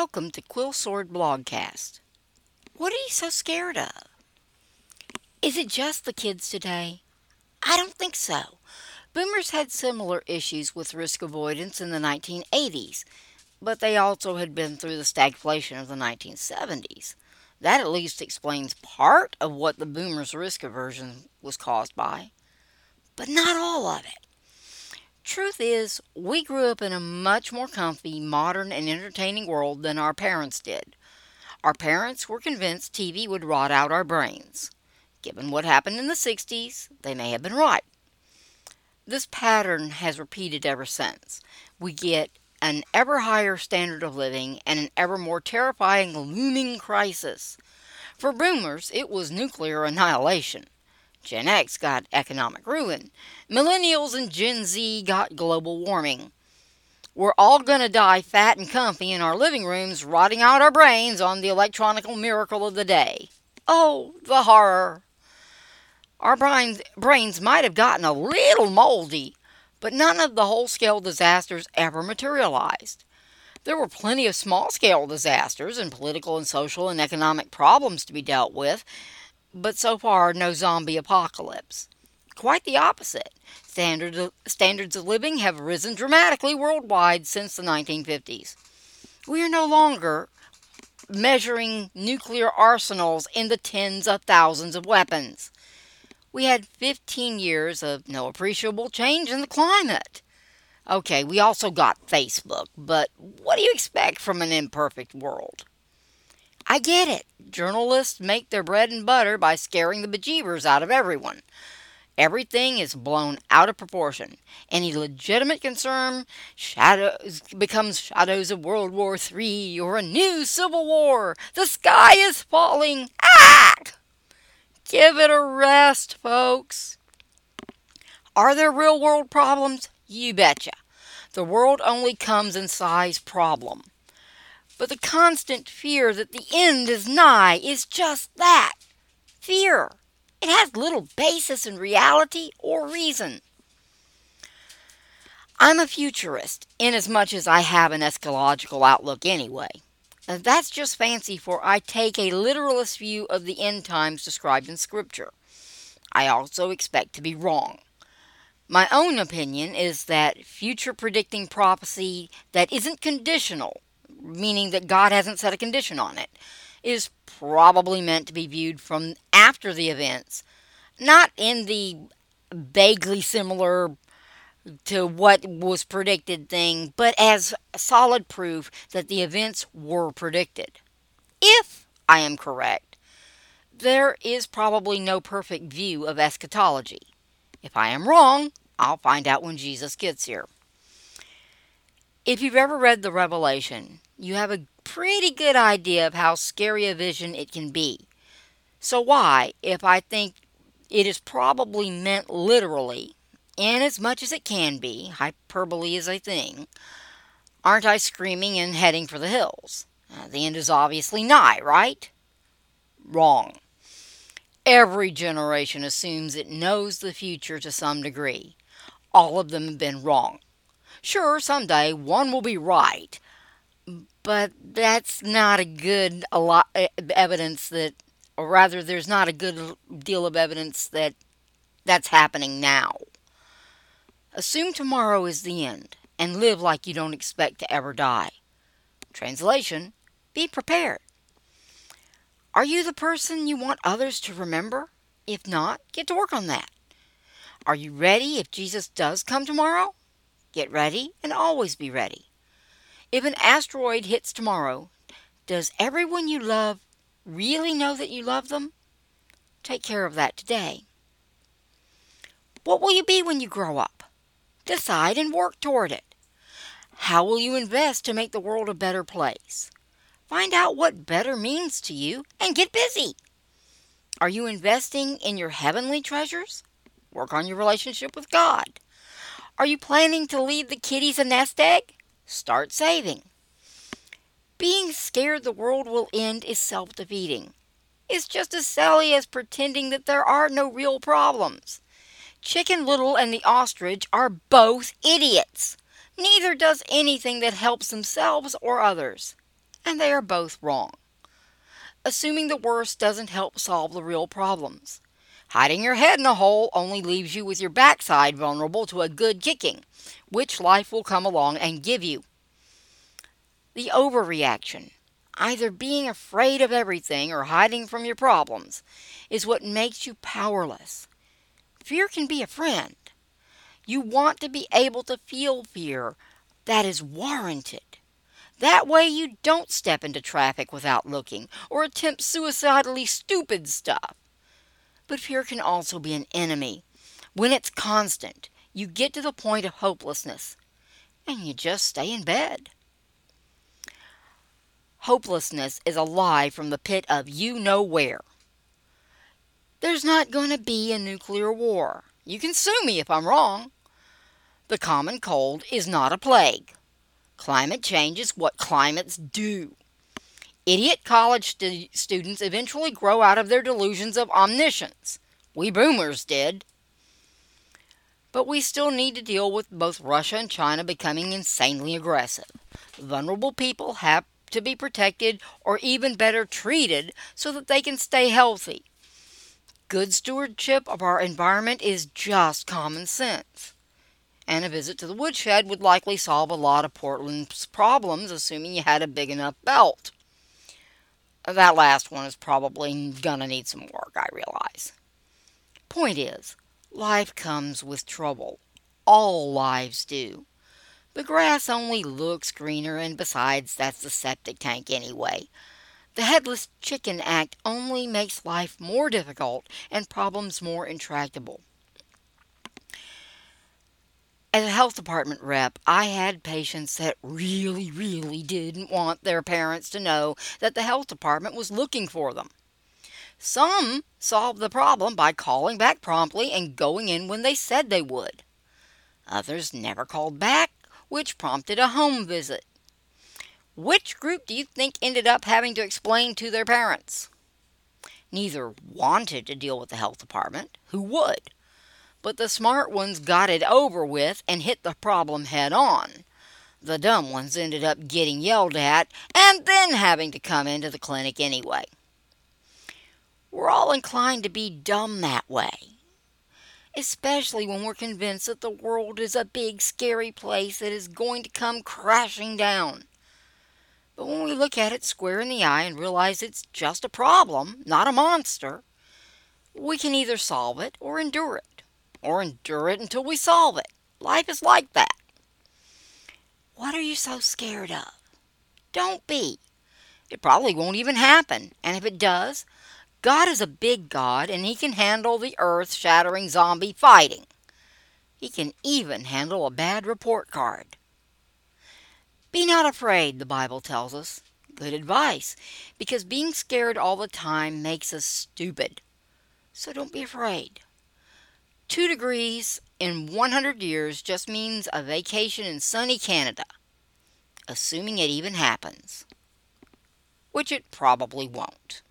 Welcome to Quill Sword Blogcast. What are you so scared of? Is it just the kids today? I don't think so. Boomers had similar issues with risk avoidance in the 1980s, but they also had been through the stagflation of the 1970s. That at least explains part of what the boomers' risk aversion was caused by, but not all of it. Truth is, we grew up in a much more comfy, modern, and entertaining world than our parents did. Our parents were convinced TV would rot out our brains. Given what happened in the 60s, they may have been right. This pattern has repeated ever since. We get an ever higher standard of living and an ever more terrifying looming crisis. For boomers, it was nuclear annihilation. Gen X got economic ruin. Millennials and Gen Z got global warming. We're all going to die fat and comfy in our living rooms, rotting out our brains on the electronical miracle of the day. Oh, the horror! Our brains, brains might have gotten a little moldy, but none of the whole scale disasters ever materialized. There were plenty of small scale disasters and political and social and economic problems to be dealt with, but so far no zombie apocalypse. Quite the opposite. Standard, standards of living have risen dramatically worldwide since the 1950s. We are no longer measuring nuclear arsenals in the tens of thousands of weapons. We had 15 years of no appreciable change in the climate. Okay, we also got Facebook, but what do you expect from an imperfect world? I get it. Journalists make their bread and butter by scaring the bejeebers out of everyone. Everything is blown out of proportion. Any legitimate concern shadows becomes shadows of World War III or a new civil war. The sky is falling. Ah! Give it a rest, folks. Are there real world problems? You betcha. The world only comes in size problem. But the constant fear that the end is nigh is just that fear. It has little basis in reality or reason. I'm a futurist, inasmuch as I have an eschatological outlook anyway. That's just fancy, for I take a literalist view of the end times described in Scripture. I also expect to be wrong. My own opinion is that future predicting prophecy that isn't conditional meaning that God hasn't set a condition on it, is probably meant to be viewed from after the events, not in the vaguely similar to what was predicted thing, but as solid proof that the events were predicted. If I am correct, there is probably no perfect view of eschatology. If I am wrong, I'll find out when Jesus gets here. If you've ever read the Revelation, you have a pretty good idea of how scary a vision it can be. So, why, if I think it is probably meant literally, and as much as it can be, hyperbole is a thing, aren't I screaming and heading for the hills? Uh, the end is obviously nigh, right? Wrong. Every generation assumes it knows the future to some degree. All of them have been wrong. Sure, someday one will be right, but that's not a good a lot eh, evidence that or rather there's not a good deal of evidence that that's happening now. Assume tomorrow is the end and live like you don't expect to ever die. Translation be prepared. Are you the person you want others to remember? If not get to work on that. Are you ready if jesus does come tomorrow? Get ready and always be ready if an asteroid hits tomorrow, does everyone you love really know that you love them? Take care of that today. What will you be when you grow up? Decide and work toward it. How will you invest to make the world a better place? Find out what better means to you and get busy. Are you investing in your heavenly treasures? Work on your relationship with God. Are you planning to leave the kiddies a nest egg? Start saving. Being scared the world will end is self defeating. It's just as silly as pretending that there are no real problems. Chicken Little and the ostrich are both idiots. Neither does anything that helps themselves or others. and they are both wrong. Assuming the worst doesn't help solve the real problems. Hiding your head in a hole only leaves you with your backside vulnerable to a good kicking, which life will come along and give you. The overreaction, either being afraid of everything or hiding from your problems, is what makes you powerless. Fear can be a friend. You want to be able to feel fear that is warranted. That way you don't step into traffic without looking or attempt suicidally stupid stuff. But fear can also be an enemy. When it's constant, you get to the point of hopelessness and you just stay in bed. Hopelessness is a lie from the pit of you know where. There's not going to be a nuclear war. You can sue me if I'm wrong. The common cold is not a plague. Climate change is what climates do. Idiot college stu- students eventually grow out of their delusions of omniscience. We boomers did. But we still need to deal with both Russia and China becoming insanely aggressive. Vulnerable people have to be protected or even better treated so that they can stay healthy. Good stewardship of our environment is just common sense and a visit to the woodshed would likely solve a lot of Portland's problems, assuming you had a big enough belt. That last one is probably gonna need some work, I realize. Point is, life comes with trouble. All lives do. The grass only looks greener, and besides, that's the septic tank anyway. The Headless Chicken Act only makes life more difficult and problems more intractable. As a health department rep, I had patients that really, really didn't want their parents to know that the health department was looking for them. Some solved the problem by calling back promptly and going in when they said they would. Others never called back, which prompted a home visit. Which group do you think ended up having to explain to their parents? Neither wanted to deal with the health department. Who would? But the smart ones got it over with and hit the problem head on. The dumb ones ended up getting yelled at and then having to come into the clinic anyway. We're all inclined to be dumb that way, especially when we're convinced that the world is a big, scary place that is going to come crashing down. But when we look at it square in the eye and realize it's just a problem, not a monster, we can either solve it or endure it or endure it until we solve it. Life is like that. What are you so scared of? Don't be. It probably won't even happen, and if it does, God is a big God and He can handle the earth shattering zombie fighting. He can even handle a bad report card. Be not afraid, the Bible tells us. Good advice, because being scared all the time makes us stupid. So don't be afraid. Two degrees in 100 years just means a vacation in sunny Canada, assuming it even happens, which it probably won't.